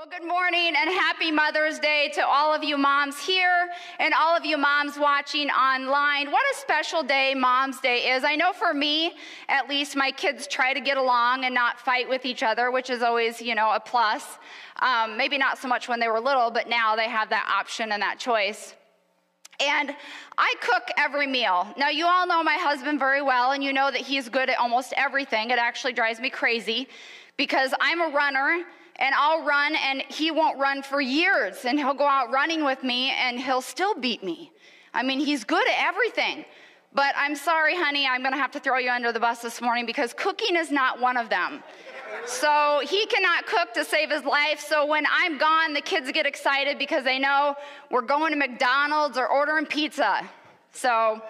Well, good morning and happy Mother's Day to all of you moms here and all of you moms watching online. What a special day Mom's Day is. I know for me, at least, my kids try to get along and not fight with each other, which is always, you know, a plus. Um, maybe not so much when they were little, but now they have that option and that choice. And I cook every meal. Now, you all know my husband very well, and you know that he's good at almost everything. It actually drives me crazy because I'm a runner and I'll run and he won't run for years and he'll go out running with me and he'll still beat me. I mean, he's good at everything. But I'm sorry, honey, I'm gonna have to throw you under the bus this morning because cooking is not one of them. So he cannot cook to save his life. So when I'm gone, the kids get excited because they know we're going to McDonald's or ordering pizza. So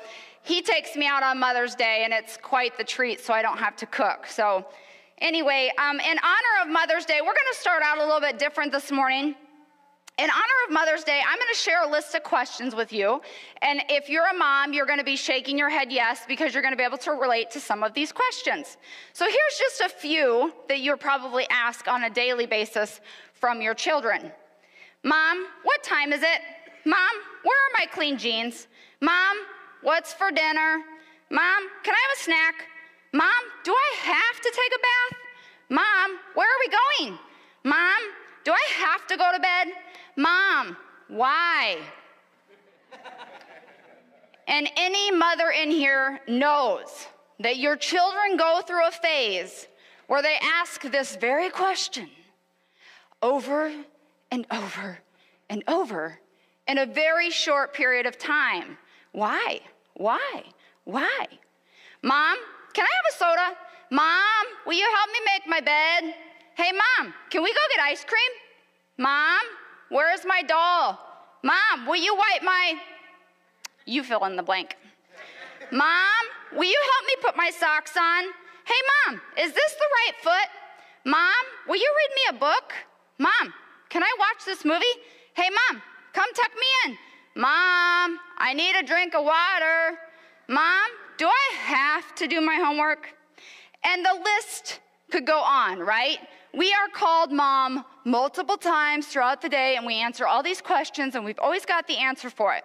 he takes me out on Mother's Day and it's quite the treat so I don't have to cook. So Anyway, um, in honor of Mother's Day, we're going to start out a little bit different this morning. In honor of Mother's Day, I'm to share a list of questions with you. And if you're a mom, you're to be shaking your head yes because you're to be able to relate to some of these questions. So here's just a few that you'll probably ask on a daily basis from your children Mom, what time is it? Mom, where are my clean jeans? Mom, what's for dinner? Mom, can I have a snack? Mom, do I have to take a bath? Mom, where are we going? Mom, do I have to go to bed? Mom, why? and any mother in here knows that your children go through a phase where they ask this very question over and over and over in a very short period of time. Why? Why? Why? Mom, can I have a soda? Mom, will you help me make my bed? Hey, Mom, can we go get ice cream? Mom, where's my doll? Mom, will you wipe my. You fill in the blank. Mom, will you help me put my socks on? Hey, Mom, is this the right foot? Mom, will you read me a book? Mom, can I watch this movie? Hey, Mom, come tuck me in. Mom, I need a drink of water. Mom, do I have to do my homework? And the list could go on, right? We are called mom multiple times throughout the day, and we answer all these questions, and we've always got the answer for it.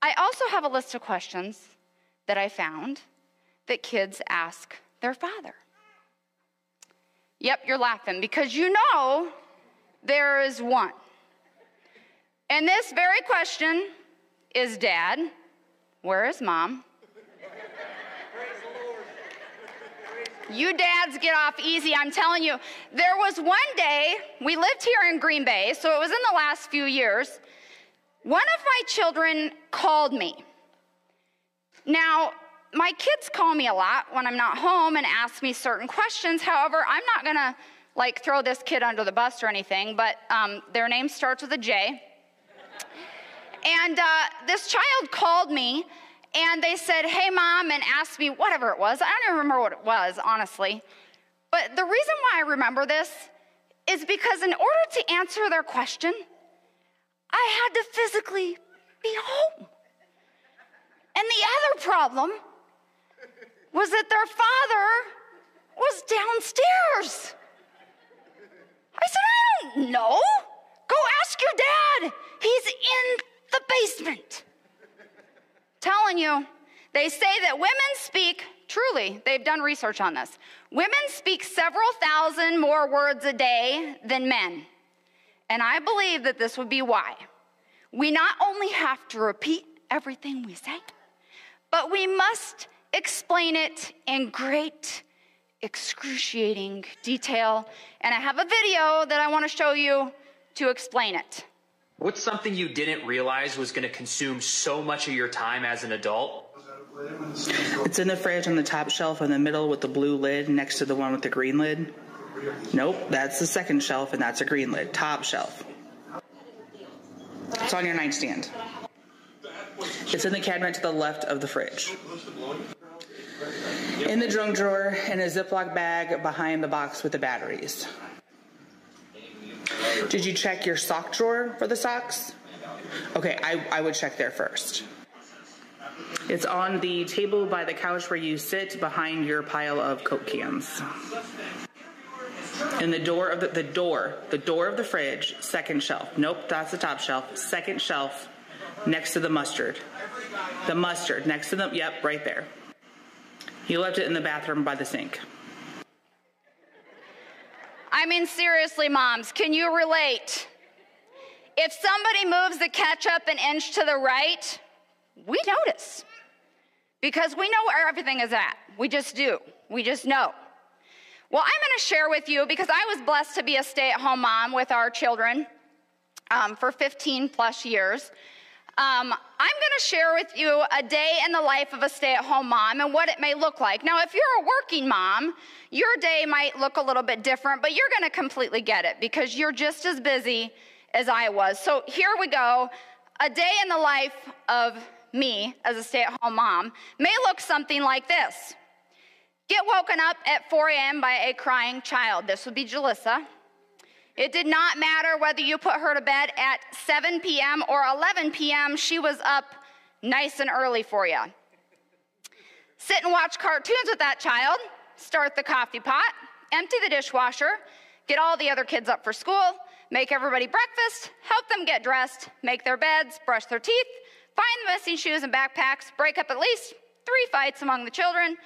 I also have a list of questions that I found that kids ask their father. Yep, you're laughing because you know there is one. And this very question is Dad, where is mom? You dads get off easy, I'm telling you. There was one day, we lived here in Green Bay, so it was in the last few years. One of my children called me. Now, my kids call me a lot when I'm not home and ask me certain questions. However, I'm not gonna like throw this kid under the bus or anything, but um, their name starts with a J. and uh, this child called me and they said, Hey, mom, and asked me whatever it was. I don't even remember what it was, honestly. But the reason why I remember this is because in order to answer their question, I had to physically be home. And the other problem was that their father was downstairs. I said, I don't know. Go ask your dad. He's in the basement telling you, they say that women speak, truly, they've done research on this. Women speak several thousand more words a day than men. And I believe that this would be why. We not only have to repeat everything we say, but we must explain it in great, excruciating detail. And I have a video that I want to show you to explain it. What's something you didn't realize was going to consume so much of your time as an adult? It's in the fridge on the top shelf in the middle with the blue lid next to the one with the green lid. Nope, that's the second shelf and that's a green lid. Top shelf. It's on your nightstand. It's in the cabinet to the left of the fridge. In the junk drawer in a Ziploc bag behind the box with the batteries. Did you check your sock drawer for the socks? Okay, I, I would check there first. It's on the table by the couch where you sit behind your pile of Coke cans. In the door of the, the door, the door of the fridge, second shelf. Nope, that's the top shelf. Second shelf, next to the mustard. The mustard next to them. Yep, right there. You left it in the bathroom by the sink. I mean, seriously, moms, can you relate? If somebody moves the ketchup an inch to the right, we notice because we know where everything is at. We just do. We just know. Well, I'm going to share with you because I was blessed to be a stay at home mom with our children um, for 15 plus years. Um, I'm going to share with you a day in the life of a stay at home mom and what it may look like. Now, if you're a working mom, your day might look a little bit different, but you're going to completely get it because you're just as busy as I was. So here we go. A day in the life of me as a stay at home mom may look something like this. Get woken up at 4 a.m. by a crying child. This would be Jalissa. It did not matter whether you put her to bed at 7 p.m. or 11 p.m., she was up nice and early for you. Sit and watch cartoons with that child, start the coffee pot, empty the dishwasher, get all the other kids up for school, make everybody breakfast, help them get dressed, make their beds, brush their teeth, find the missing shoes and backpacks, break up at least three fights among the children,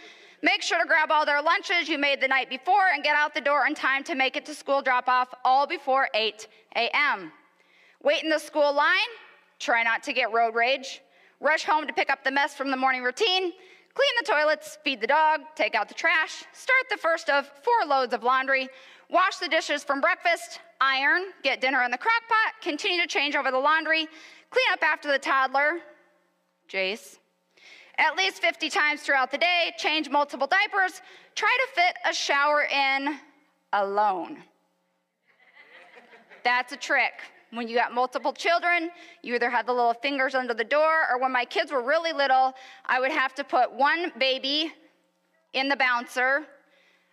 Make sure to grab all their lunches you made the night before and get out the door in time to make it to school drop off all before 8 a.m. Wait in the school line. Try not to get road rage. Rush home to pick up the mess from the morning routine. Clean the toilets, feed the dog, take out the trash, start the first of four loads of laundry, wash the dishes from breakfast, iron, get dinner in the crock pot, continue to change over the laundry, clean up after the toddler, Jace, at least 50 times throughout the day, change multiple diapers, try to fit a shower in alone. That's a trick. When you got multiple children, you either have the little fingers under the door, or when my kids were really little, I would have to put one baby in the bouncer,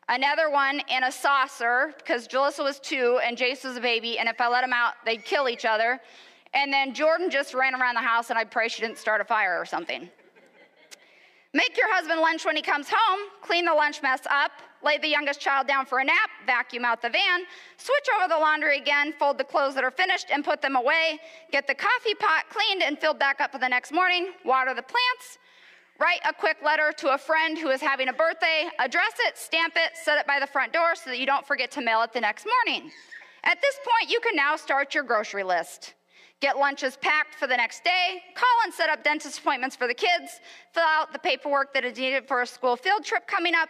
another one in a saucer, because Julissa was two and Jace was a baby, and if I let them out, they'd kill each other. And then Jordan just ran around the house, and I'd pray she didn't start a fire or something. Make your husband lunch when he comes home, clean the lunch mess up, lay the youngest child down for a nap, vacuum out the van, switch over the laundry again, fold the clothes that are finished and put them away, get the coffee pot cleaned and filled back up for the next morning, water the plants, write a quick letter to a friend who is having a birthday, address it, stamp it, set it by the front door so that you don't forget to mail it the next morning. At this point, you can now start your grocery list get lunches packed for the next day, call and set up dentist appointments for the kids, fill out the paperwork that is needed for a school field trip coming up,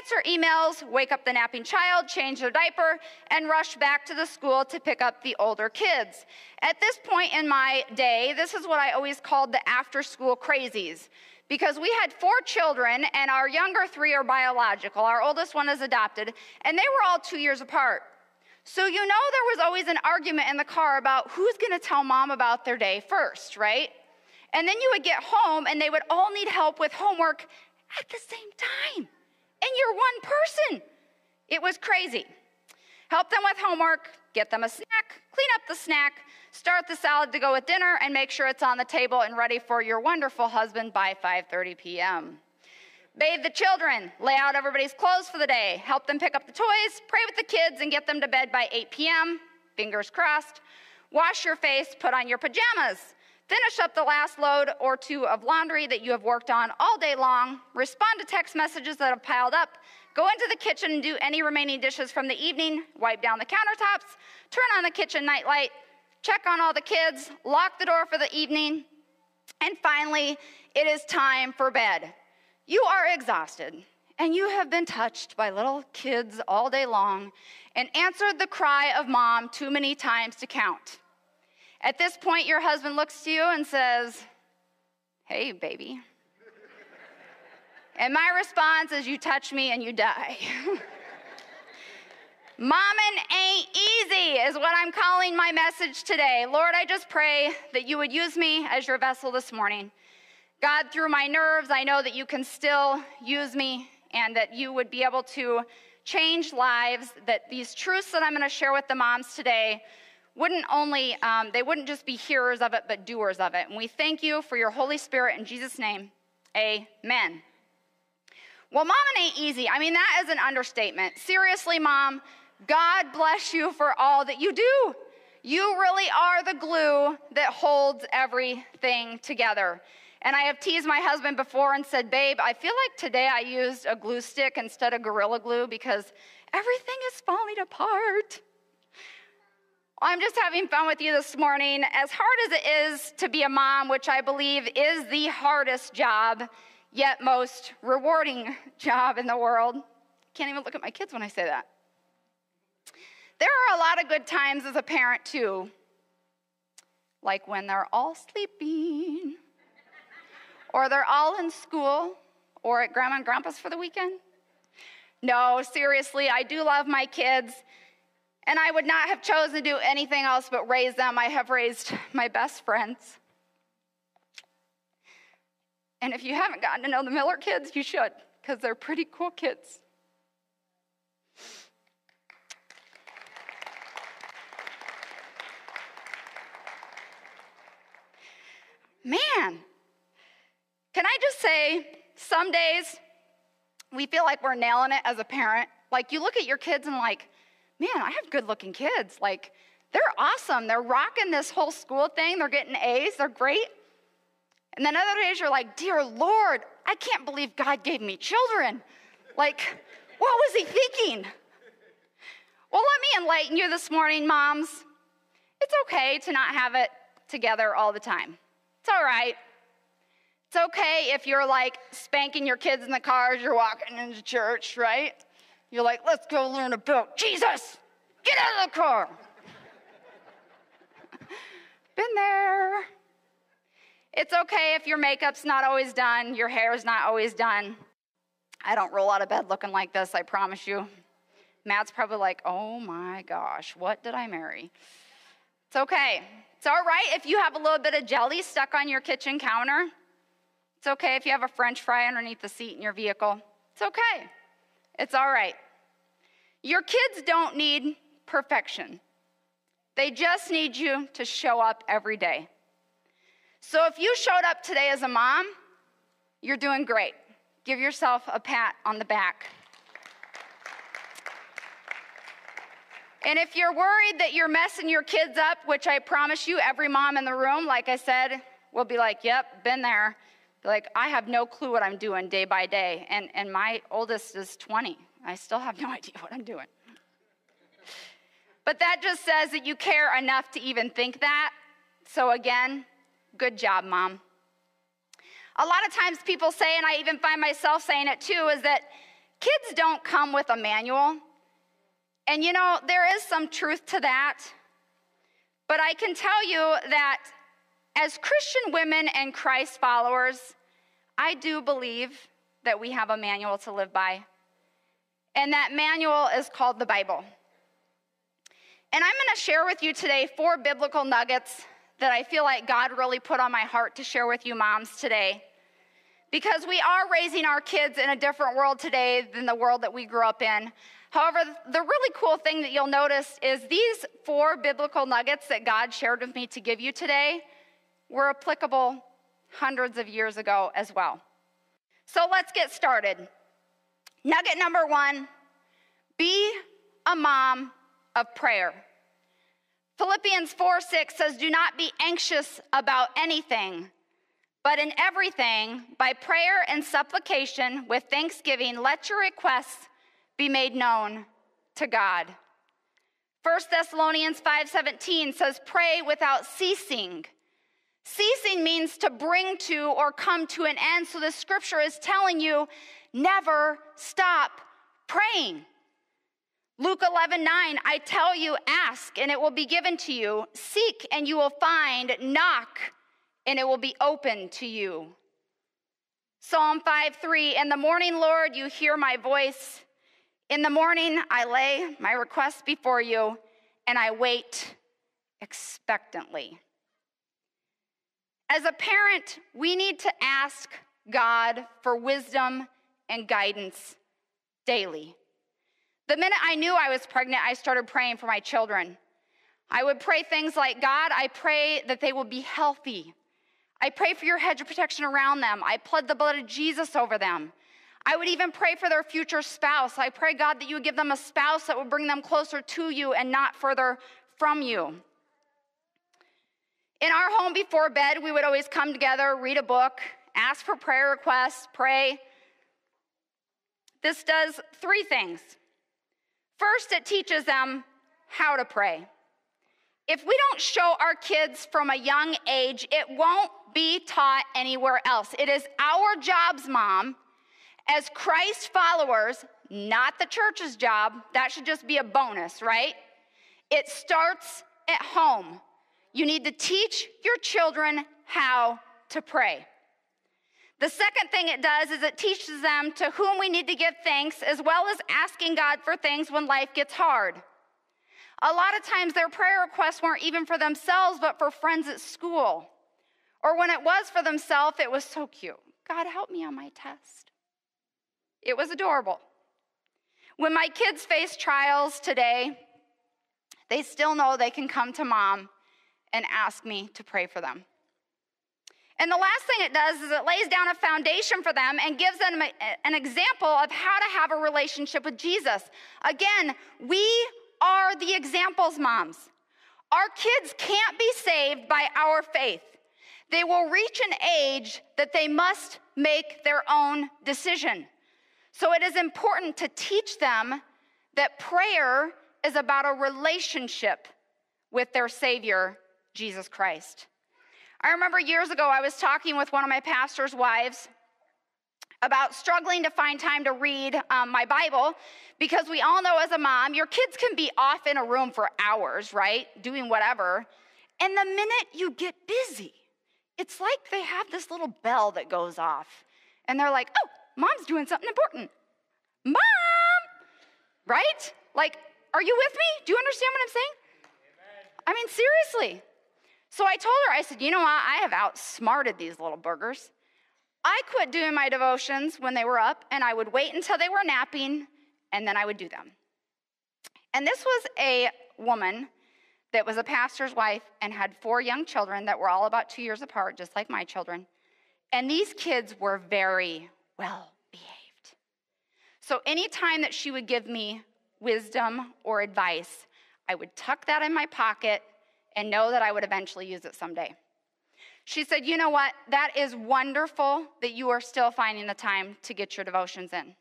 answer emails, wake up the napping child, change their diaper, and rush back to the school to pick up the older kids. At this point in my day, this is what I always called the after school crazies. Because we had four children, and our younger three are biological. Our oldest one is adopted, and they were all two years apart. So, you know, there was always an argument in the car about who's to tell mom about their day first, right? And then you would get home and they would all need help with homework at the same time. And you're one person. It was crazy. Help them with homework, get them a snack, clean up the snack, start the salad to go with dinner, and make sure it's on the table and ready for your wonderful husband by 5:30 p.m. Bathe the children, lay out everybody's clothes for the day, help them pick up the toys, pray with the kids, and get them to bed by 8 p.m. Fingers crossed. Wash your face, put on your pajamas. Finish up the last load or two of laundry that you have worked on all day long. Respond to text messages that have piled up. Go into the kitchen and do any remaining dishes from the evening. Wipe down the countertops. Turn on the kitchen nightlight. Check on all the kids. Lock the door for the evening. And finally, it is time for bed. You are exhausted and you have been touched by little kids all day long and answered the cry of mom too many times to count. At this point, your husband looks to you and says, Hey, baby. and my response is, You touch me and you die. Momming ain't easy, is what I'm calling my message today. Lord, I just pray that you would use me as your vessel this morning. God, through my nerves, I know that you can still use me and that you would be able to change lives, that these truths that I'm going to share with the moms today wouldn't only, um, they wouldn't just be hearers of it, but doers of it. And we thank you for your Holy Spirit in Jesus' name. Amen. Well, mom and ain't easy. I mean, that is an understatement. Seriously, mom, God bless you for all that you do. You really are the glue that holds everything together. And I have teased my husband before and said, Babe, I feel like today I used a glue stick instead of Gorilla Glue because everything is falling apart. I'm just having fun with you this morning. As hard as it is to be a mom, which I believe is the hardest job, yet most rewarding job in the world. Can't even look at my kids when I say that. There are a lot of good times as a parent, too, like when they're all sleeping, or they're all in school, or at grandma and grandpa's for the weekend. No, seriously, I do love my kids, and I would not have chosen to do anything else but raise them. I have raised my best friends. And if you haven't gotten to know the Miller kids, you should, because they're pretty cool kids. Man, can I just say, some days we feel like we're nailing it as a parent. Like you look at your kids and like, man, I have good looking kids. Like they're awesome. They're rocking this whole school thing. They're getting A's. They're great. And then other days you're like, dear Lord, I can't believe God gave me children. Like, what was he thinking? Well, let me enlighten you this morning, moms. It's okay to not have it together all the time. It's all right. It's okay if you're like spanking your kids in the car as you're walking into church, right? You're like, let's go learn about Jesus. Get out of the car. Been there. It's okay if your makeup's not always done, your hair's not always done. I don't roll out of bed looking like this, I promise you. Matt's probably like, oh my gosh, what did I marry? It's okay. It's all right if you have a little bit of jelly stuck on your kitchen counter. It's okay if you have a french fry underneath the seat in your vehicle. It's okay. It's all right. Your kids don't need perfection, they just need you to show up every day. So if you showed up today as a mom, you're doing great. Give yourself a pat on the back. And if you're worried that you're messing your kids up, which I promise you, every mom in the room, like I said, will be like, yep, been there. Like, I have no clue what I'm doing day by day. And, and my oldest is 20. I still have no idea what I'm doing. But that just says that you care enough to even think that. So, again, good job, mom. A lot of times people say, and I even find myself saying it too, is that kids don't come with a manual. And you know, there is some truth to that. But I can tell you that as Christian women and Christ followers, I do believe that we have a manual to live by. And that manual is called the Bible. And I'm going to share with you today four biblical nuggets that I feel like God really put on my heart to share with you moms today. Because we are raising our kids in a different world today than the world that we grew up in. However, the really cool thing that you'll notice is these four biblical nuggets that God shared with me to give you today were applicable hundreds of years ago as well. So let's get started. Nugget number one be a mom of prayer. Philippians 4 6 says, Do not be anxious about anything, but in everything, by prayer and supplication with thanksgiving, let your requests be made known to God. 1 Thessalonians 5:17 says pray without ceasing. Ceasing means to bring to or come to an end. So the scripture is telling you never stop praying. Luke 11, 9, I tell you, ask and it will be given to you. Seek and you will find. Knock and it will be open to you. Psalm 5, 3, in the morning, Lord, you hear my voice. In the morning, I lay my requests before you and I wait expectantly. As a parent, we need to ask God for wisdom and guidance daily. The minute I knew I was pregnant, I started praying for my children. I would pray things like God, I pray that they will be healthy. I pray for your hedge of protection around them. I pled the blood of Jesus over them. I would even pray for their future spouse. I pray, God, that you would give them a spouse that would bring them closer to you and not further from you. In our home before bed, we would always come together, read a book, ask for prayer requests, pray. This does three things. First, it teaches them how to pray. If we don't show our kids from a young age, it won't be taught anywhere else. It is our jobs, mom, as Christ followers, not the church's job. That should just be a bonus, right? It starts at home. You need to teach your children how to pray. The second thing it does is it teaches them to whom we need to give thanks, as well as asking God for things when life gets hard. A lot of times their prayer requests weren't even for themselves, but for friends at school. Or when it was for themselves, it was so cute. God, help me on my test. It was adorable. When my kids face trials today, they still know they can come to mom and ask me to pray for them. And the last thing it does is it lays down a foundation for them and gives them an example of how to have a relationship with Jesus. Again, we are the examples, moms. Our kids can't be saved by our faith. They will reach an age that they must make their own decision. So it is important to teach them that prayer is about a relationship with their Savior, Jesus Christ. I remember years ago, I was talking with one of my pastor's wives about struggling to find time to read um, my Bible because we all know as a mom, your kids can be off in a room for hours, right? Doing whatever. And the minute you get busy, it's like they have this little bell that goes off. And they're like, oh, mom's doing something important. Mom! Right? Like, are you with me? Do you understand what I'm saying? I mean, seriously. So I told her, I said, you know what? I have outsmarted these little burgers. I quit doing my devotions when they were up, and I would wait until they were napping, and then I would do them. And this was a woman that was a pastor's wife and had four young children that were all about two years apart, just like my children. And these kids were very well behaved. So anytime that she would give me wisdom or advice, I would tuck that in my pocket and know that I would eventually use it someday. She said, You know what? That is wonderful that you are still finding the time to get your devotions in.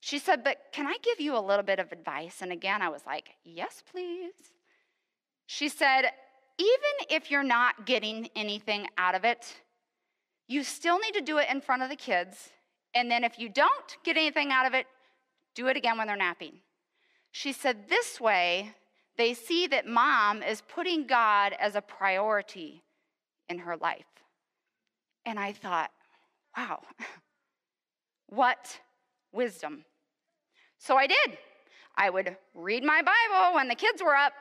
She said, But can I give you a little bit of advice? And again, I was like, Yes, please. She said, Even if you're not getting anything out of it, you still need to do it in front of the kids. And then if you don't get anything out of it, do it again when they're napping. She said, This way, they see that mom is putting God as a priority in her life. And I thought, wow, what wisdom. So I did. I would read my Bible when the kids were up,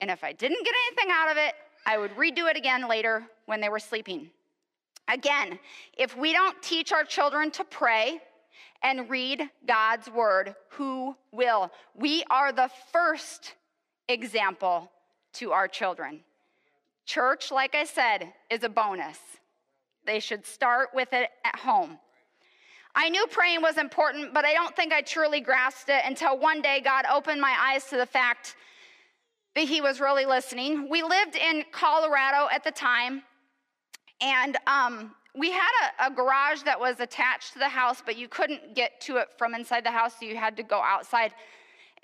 and if I didn't get anything out of it, I would redo it again later when they were sleeping. Again, if we don't teach our children to pray and read God's word, who will? We are the first example to our children. Church, like I said, is a bonus. They should start with it at home. I knew praying was important, but I don't think I truly grasped it until one day God opened my eyes to the fact that He was really listening. We lived in Colorado at the time, and um, we had a, a, garage that was attached to the house, but you couldn't get to it from inside the house, so you had to go outside.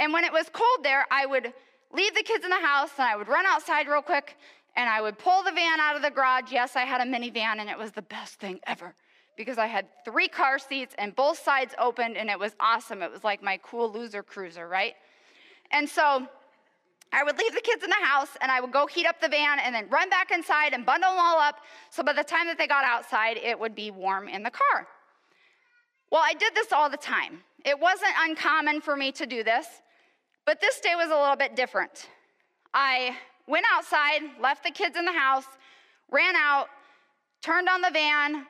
And when it was cold there, I would leave the kids in the house and I would run outside real quick and I would pull the van out of the garage. Yes, I had a minivan, and it was the best thing ever because I had three car seats and both sides opened, and it was awesome. It was like my cool loser cruiser, right? And so I would leave the kids in the house, and I would go heat up the van and then run back inside and bundle them all up. So by the time that they got outside, it would be warm in the car. Well, I did this all the time. It wasn't uncommon for me to do this, but this day was a little bit different. I went outside, left the kids in the house, ran out, turned on the van,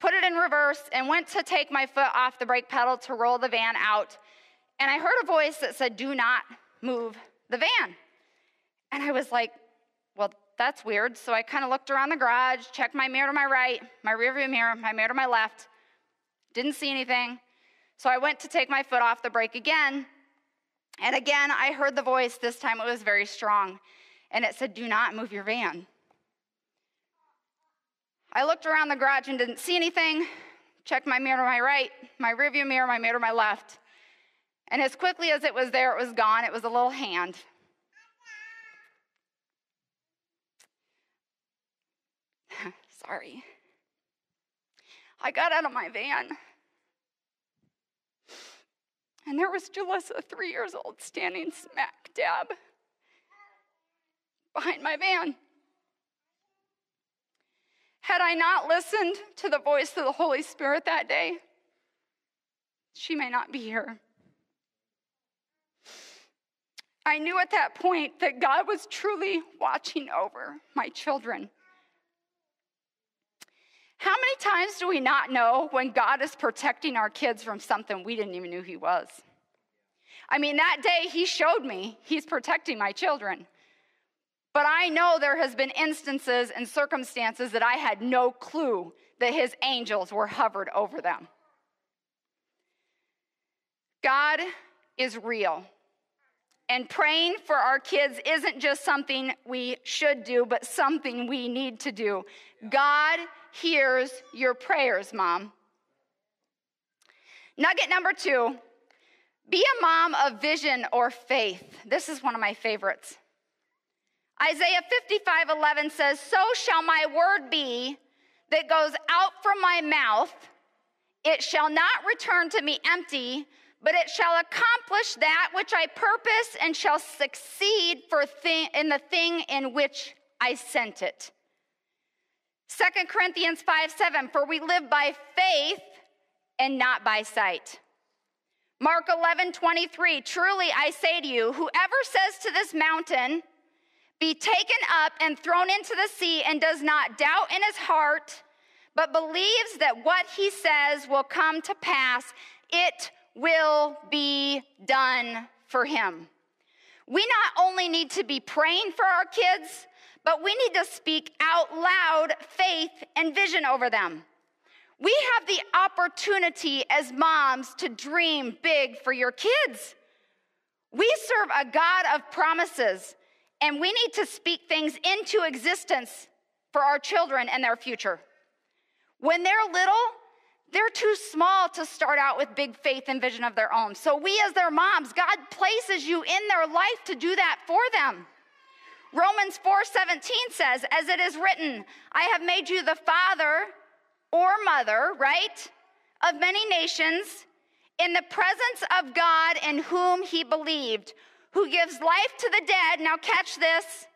put it in reverse, and went to take my foot off the brake pedal to roll the van out. And I heard a voice that said, Do not move the van. And I was like, Well, that's weird. So I kind of looked around the garage, checked my mirror to my right, my rearview mirror, my mirror to my left, didn't see anything. So I went to take my foot off the brake again. And again, I heard the voice. This time it was very strong. And it said, Do not move your van. I looked around the garage and didn't see anything. Checked my mirror to my right, my rearview mirror, my mirror to my left. And as quickly as it was there, it was gone. It was a little hand. Sorry. I got out of my van. And there was Jalissa, three years old, standing smack dab behind my van. Had I not listened to the voice of the Holy Spirit that day, she may not be here. I knew at that point that God was truly watching over my children. How many times do we not know when God is protecting our kids from something we didn't even know He was? I mean, that day He showed me He's protecting my children. But I know there has been instances and circumstances that I had no clue that His angels were hovered over them. God is real. And praying for our kids isn't just something we should do, but something we need to do. God hears your prayers, mom. Nugget number two be a mom of vision or faith. This is one of my favorites. Isaiah 55 11 says, So shall my word be that goes out from my mouth. It shall not return to me empty, but it shall accomplish that which I purpose and shall succeed for in the thing in which I sent it. 2 Corinthians 5 7, for we live by faith and not by sight. Mark 11 23, truly I say to you, whoever says to this mountain, be taken up and thrown into the sea, and does not doubt in his heart, but believes that what he says will come to pass, it will be done for him. We not only need to be praying for our kids, but we need to speak out loud faith and vision over them. We have the opportunity as moms to dream big for your kids. We serve a God of promises, and we need to speak things into existence for our children and their future. When they're little, they're too small to start out with big faith and vision of their own. So, we as their moms, God places you in their life to do that for them. Romans 4:17 says, "As it is written, I have made you the father or mother, right, of many nations in the presence of God in whom he believed, who gives life to the dead, now catch this,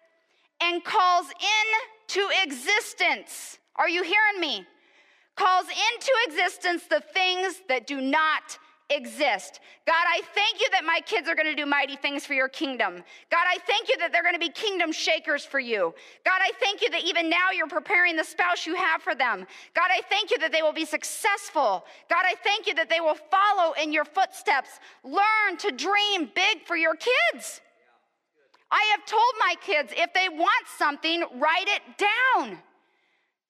and calls into existence. Are you hearing me? calls into existence the things that do not exist. God, I thank you that my kids are going to do mighty things for your kingdom. God, I thank you that they're going to be kingdom shakers for you. God, I thank you that even now you're preparing the spouse you have for them. God, I thank you that they will be successful. God, I thank you that they will follow in your footsteps. Learn to dream big for your kids. I have told my kids if they want something, write it down.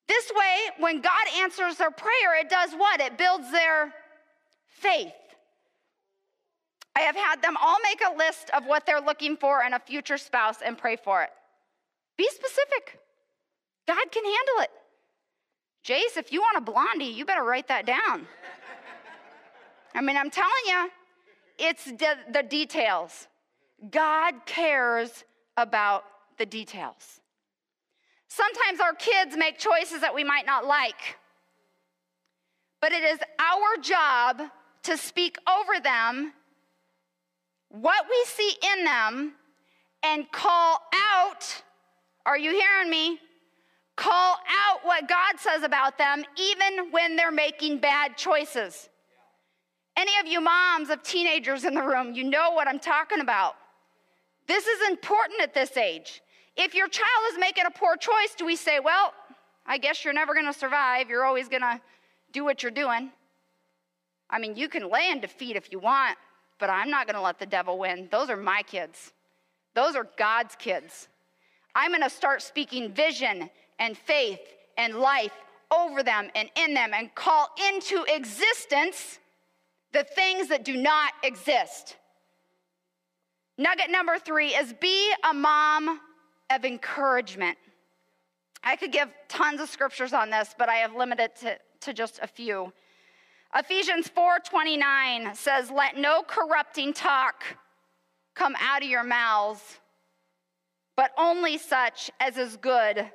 This way, when God answers their prayer, it does what? It builds their faith. I have had them all make a list of what they're looking for in a future spouse and pray for it. Be specific. God can handle it. Jace, if you want a blondie, you better write that down. I mean, I'm telling you, it's the, the details. God cares about the details. Sometimes our kids make choices that we might not like, but it is our job to speak over them what we see in them and call out. Are you hearing me? Call out what God says about them, even when they're making bad choices. Any of you moms of teenagers in the room, you know what I'm talking about. This is important at this age. If your child is making a poor choice, do we say, well, I guess you're never going to survive. You're always going to do what you're doing. I mean, you can lay in defeat if you want, but I'm not going to let the devil win. Those are my kids, those are God's kids. I'm going to start speaking vision and faith and life over them and in them and call into existence the things that do not exist. Nugget number three is be a mom of encouragement. I could give tons of scriptures on this, but I have limited to, to just a few. Ephesians 4:29 says, "Let no corrupting talk come out of your mouths, but only such as is good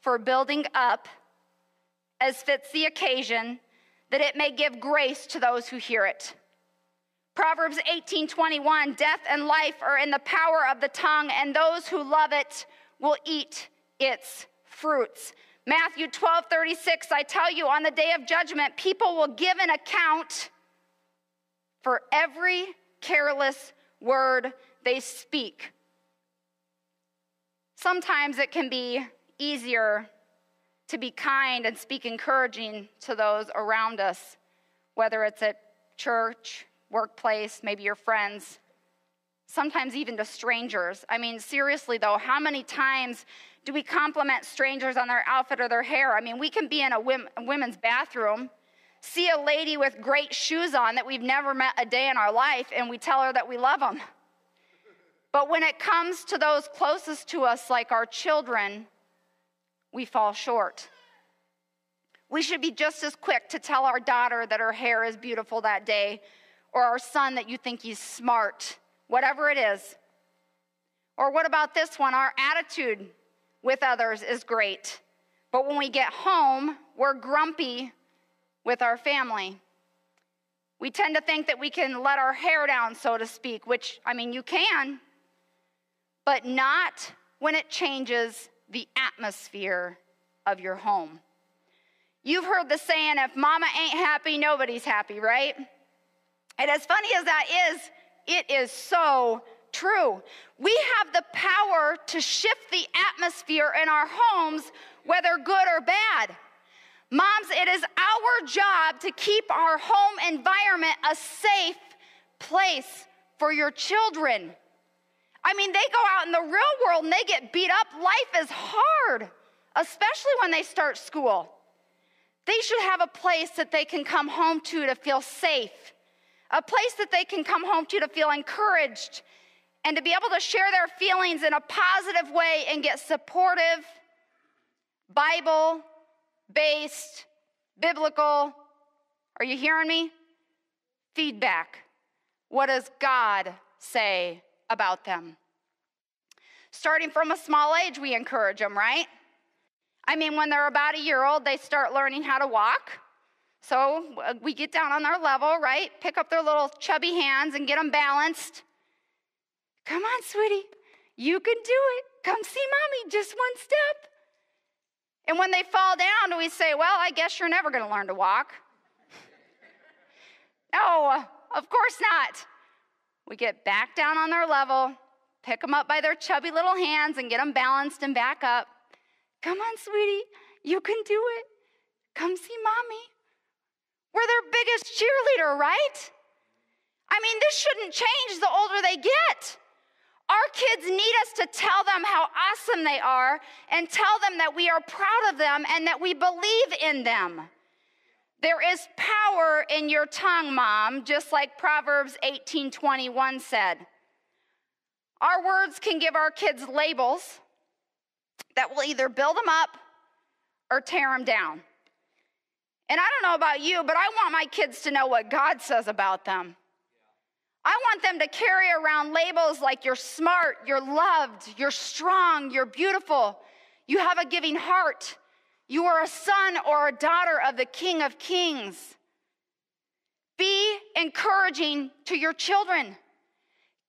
for building up as fits the occasion, that it may give grace to those who hear it." Proverbs 18:21, "Death and life are in the power of the tongue, and those who love it will eat its fruits." Matthew 12, 36, I tell you, on the day of judgment, people will give an account for every careless word they speak. Sometimes it can be easier to be kind and speak encouraging to those around us, whether it's at church, workplace, maybe your friends, sometimes even to strangers. I mean, seriously though, how many times do we compliment strangers on their outfit or their hair? I mean, we can be in a women's bathroom, see a lady with great shoes on that we've never met a day in our life, and we tell her that we love them. But when it comes to those closest to us, like our children, we fall short. We should be just as quick to tell our daughter that her hair is beautiful that day, or our son that you think he's smart, whatever it is. Or what about this one? Our attitude with others is great. But when we get home, we're grumpy with our family. We tend to think that we can let our hair down, so to speak, which, I mean, you can, but not when it changes the atmosphere of your home. You've heard the saying, if mama ain't happy, nobody's happy, right? And as funny as that is, it is so true. We have the power to shift the atmosphere in our homes, whether good or bad. Moms, it is our job to keep our home environment a safe place for your children. I mean, they go out in the real world and they get beat up. Life is hard, especially when they start school. They should have a place that they can come home to to feel safe, a place that they can come home to to feel encouraged and to be able to share their feelings in a positive way and get supportive, Bible based, biblical, are you hearing me? Feedback. What does God say about them? Starting from a small age, we encourage them, right? I mean, when they're about a year old, they start learning how to walk. So uh, we get down on their level, right? Pick up their little chubby hands and get them balanced. Come on, sweetie, you can do it. Come see mommy, just one step. And when they fall down, we say, Well, I guess you're never going to learn to walk. no, uh, of course not. We get back down on their level, pick them up by their chubby little hands, and get them balanced and back up. Come on, sweetie, you can do it. Come see mommy. We're their biggest cheerleader, right? I mean, this shouldn't change the older they get. Our kids need us to tell them how awesome they are and tell them that we are proud of them and that we believe in them. There is power in your tongue, mom, just like Proverbs 18:21 said. Our words can give our kids labels that will either build them up or tear them down. And I don't know about you, but I want my kids to know what God says about them. I want them to carry around labels like you're smart, you're loved, you're strong, you're beautiful, you have a giving heart, you are a son or a daughter of the King of Kings. Be encouraging to your children.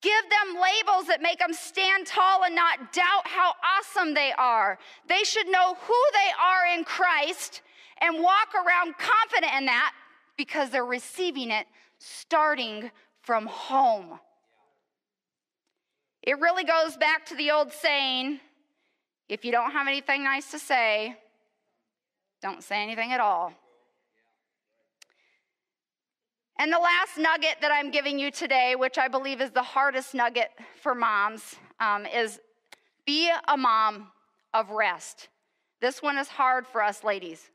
Give them labels that make them stand tall and not doubt how awesome they are. They should know who they are in Christ and walk around confident in that because they're receiving it starting from home. It really goes back to the old saying if you don't have anything nice to say, don't say anything at all. And the last nugget that I'm giving you today, which I believe is the hardest nugget for moms, um, is be a mom of rest. This one is hard for us ladies.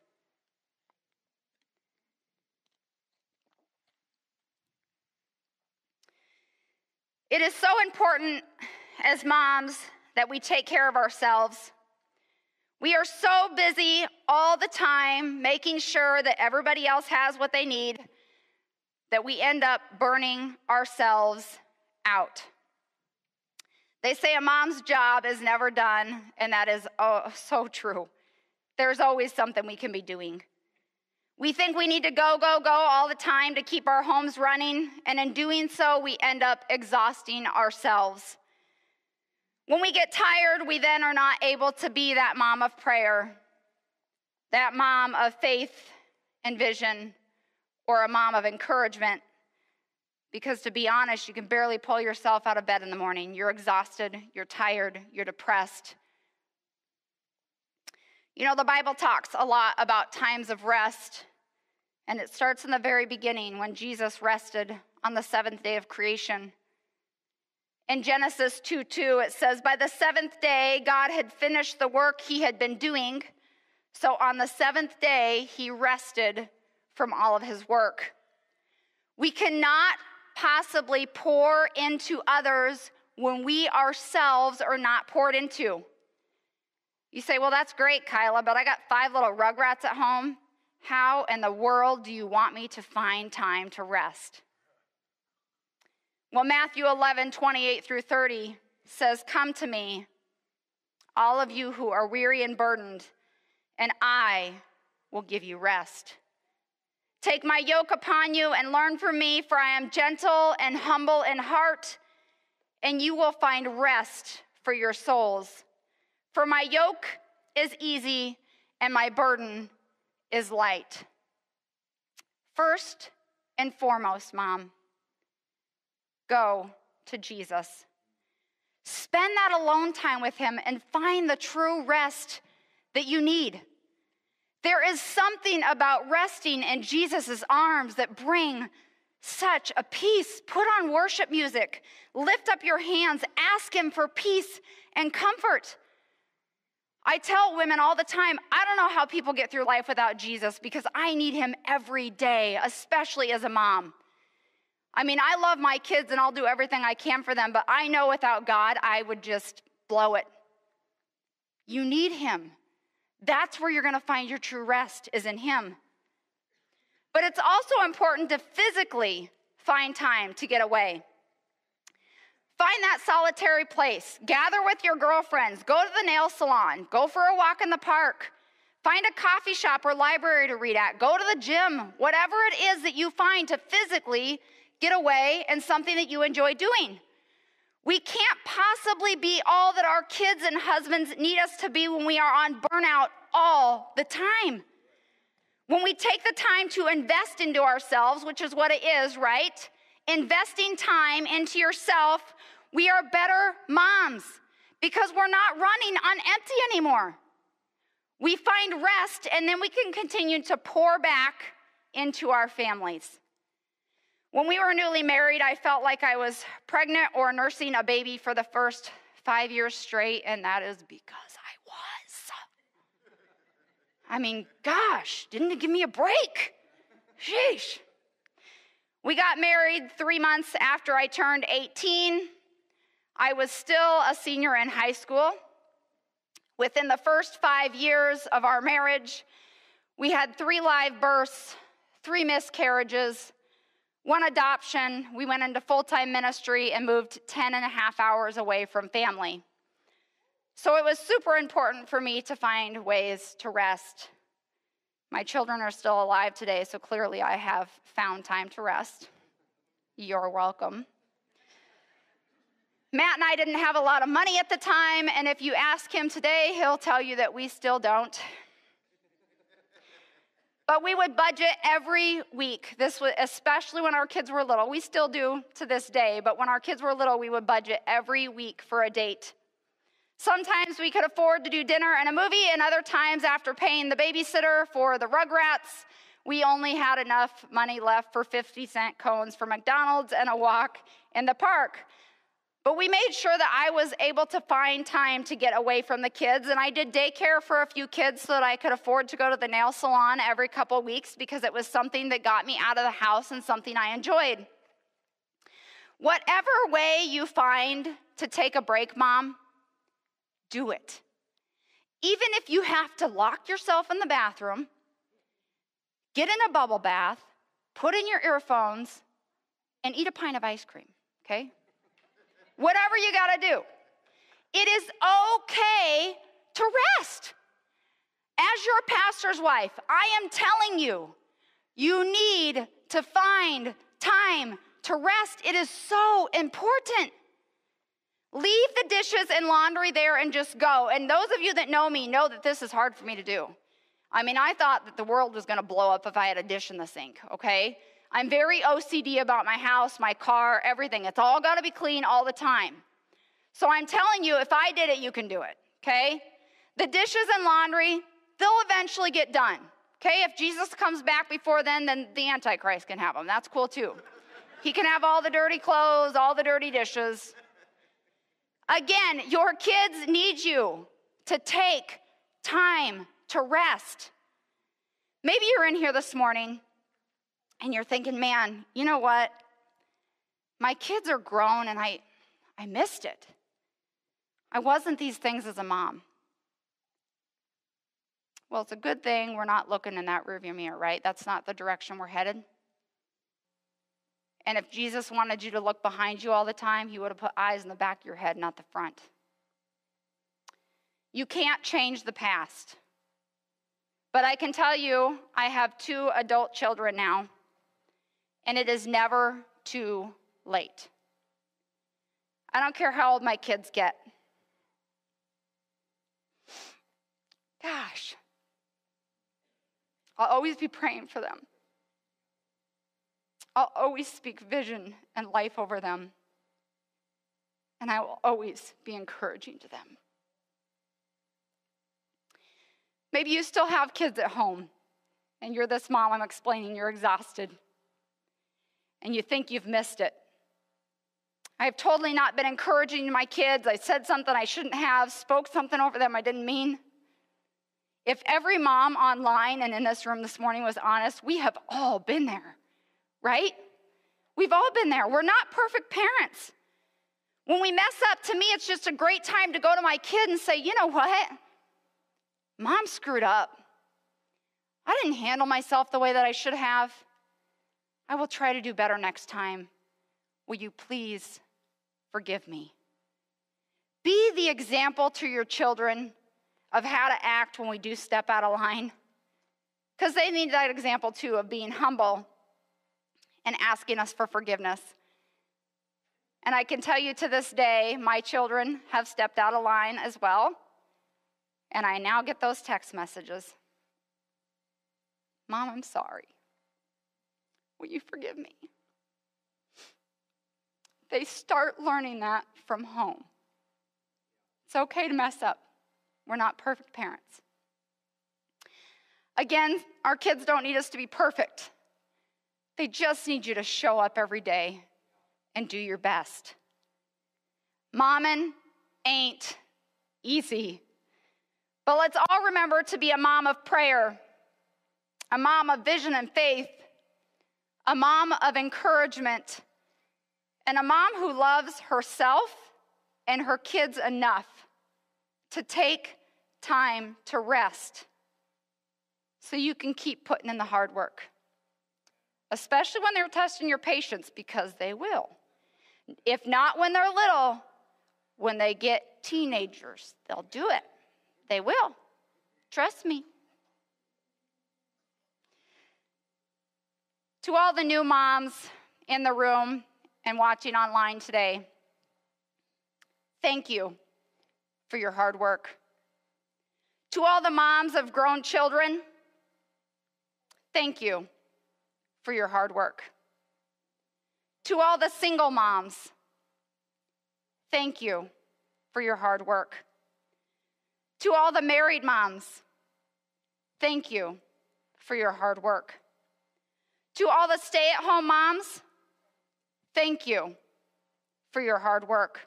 It is so important as moms that we take care of ourselves. We are so busy all the time making sure that everybody else has what they need that we end up burning ourselves out. They say a mom's job is never done, and that is oh, so true. There's always something we can be doing. We think we need to go, go, go all the time to keep our homes running, and in doing so, we end up exhausting ourselves. When we get tired, we then are not able to be that mom of prayer, that mom of faith and vision, or a mom of encouragement. Because to be honest, you can barely pull yourself out of bed in the morning. You're exhausted, you're tired, you're depressed. You know, the Bible talks a lot about times of rest, and it starts in the very beginning when Jesus rested on the seventh day of creation. In Genesis 2 2, it says, By the seventh day, God had finished the work he had been doing. So on the seventh day, he rested from all of his work. We cannot possibly pour into others when we ourselves are not poured into. You say, Well, that's great, Kyla, but I got five little rugrats at home. How in the world do you want me to find time to rest? Well, Matthew 11, 28 through 30 says, Come to me, all of you who are weary and burdened, and I will give you rest. Take my yoke upon you and learn from me, for I am gentle and humble in heart, and you will find rest for your souls. For my yoke is easy and my burden is light. First and foremost, mom, go to Jesus. Spend that alone time with him and find the true rest that you need. There is something about resting in Jesus' arms that bring such a peace. Put on worship music, lift up your hands, ask Him for peace and comfort. I tell women all the time, I don't know how people get through life without Jesus because I need Him every day, especially as a mom. I mean, I love my kids and I'll do everything I can for them, but I know without God, I would just blow it. You need Him. That's where you're going to find your true rest is in him. But it's also important to physically find time to get away. Find that solitary place. Gather with your girlfriends. Go to the nail salon. Go for a walk in the park. Find a coffee shop or library to read at. Go to the gym. Whatever it is that you find to physically get away and something that you enjoy doing. We can't possibly be all that our kids and husbands need us to be when we are on burnout all the time. When we take the time to invest into ourselves, which is what it is, right? Investing time into yourself, we are better moms because we're not running on empty anymore. We find rest and then we can continue to pour back into our families. When we were newly married, I felt like I was pregnant or nursing a baby for the first five years straight, and that is because I was. I mean, gosh, didn't it give me a break? Sheesh. We got married three months after I turned 18. I was still a senior in high school. Within the first five years of our marriage, we had three live births, three miscarriages, one adoption, we went into full time ministry and moved 10 and a half hours away from family. So it was super important for me to find ways to rest. My children are still alive today, so clearly I have found time to rest. You're welcome. Matt and I didn't have a lot of money at the time, and if you ask him today, he'll tell you that we still don't. But we would budget every week. This was especially when our kids were little. We still do to this day, but when our kids were little, we would budget every week for a date. Sometimes we could afford to do dinner and a movie, and other times, after paying the babysitter for the Rugrats, we only had enough money left for 50 cent cones for McDonald's and a walk in the park. But we made sure that I was able to find time to get away from the kids. And I did daycare for a few kids so that I could afford to go to the nail salon every couple weeks because it was something that got me out of the house and something I enjoyed. Whatever way you find to take a break, mom, do it. Even if you have to lock yourself in the bathroom, get in a bubble bath, put in your earphones, and eat a pint of ice cream, okay? Whatever you gotta do. It is okay to rest. As your pastor's wife, I am telling you, you need to find time to rest. It is so important. Leave the dishes and laundry there and just go. And those of you that know me know that this is hard for me to do. I mean, I thought that the world was going to blow up if I had a dish in the sink, okay? I'm very OCD about my house, my car, everything. It's all got to be clean all the time. So I'm telling you, if I did it, you can do it, okay? The dishes and laundry, they'll eventually get done, okay? If Jesus comes back before then, then the Antichrist can have them. That's cool too. He can have all the dirty clothes, all the dirty dishes. Again, your kids need you to take time to rest. Maybe you're in here this morning and you're thinking, man, you know what? My kids are grown and I, I missed it. I wasn't these things as a mom. Well, it's a good thing we're not looking in that rearview mirror, right? That's not the direction we're headed. And if Jesus wanted you to look behind you all the time, he would have put eyes in the back of your head, not the front. You can't change the past. But I can tell you, I have two adult children now, and it is never too late. I don't care how old my kids get. Gosh, I'll always be praying for them. I'll always speak vision and life over them. And I will always be encouraging to them. Maybe you still have kids at home, and you're this mom I'm explaining, you're exhausted, and you think you've missed it. I have totally not been encouraging my kids. I said something I shouldn't have, spoke something over them I didn't mean. If every mom online and in this room this morning was honest, we have all been there right? We've all been there. We're not perfect parents. When we mess up, to me, it's just a great time to go to my kid and say, you know what? Mom screwed up. I didn't handle myself the way that I should have. I will try to do better next time. Will you please forgive me? Be the example to your children of how to act when we do step out of line. Because they need that example too of being humble and asking us for forgiveness. And I can tell you to this day, my children have stepped out of line as well. And I now get those text messages Mom, I'm sorry. Will you forgive me? They start learning that from home. It's okay to mess up. We're not perfect parents. Again, our kids don't need us to be perfect. They just need you to show up every day and do your best. Momming ain't easy. But let's all remember to be a mom of prayer, a mom of vision and faith, a mom of encouragement, and a mom who loves herself and her kids enough to take time to rest so you can keep putting in the hard work especially when they're testing your patience, because they will. If not when they're little, when they get teenagers, they'll do it. They will. Trust me. To all the new moms in the room and watching online today, thank you for your hard work. To all the moms of grown children, thank you for your hard work. To all the single moms, thank you for your hard work. To all the married moms, thank you for your hard work. To all the stay at home moms, thank you for your hard work.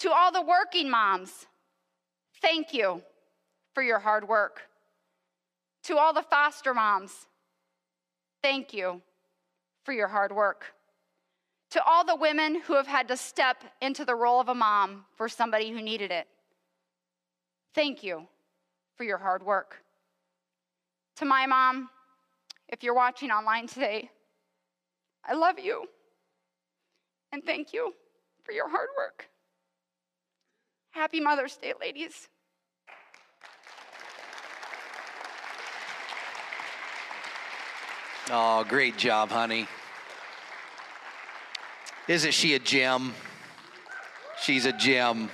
To all the working moms, thank you for your hard work. To all the foster moms, Thank you for your hard work. To all the women who have had to step into the role of a mom for somebody who needed it, thank you for your hard work. To my mom, if you're watching online today, I love you and thank you for your hard work. Happy Mother's Day, ladies. Oh, great job, honey. Isn't she a gem? She's a gem.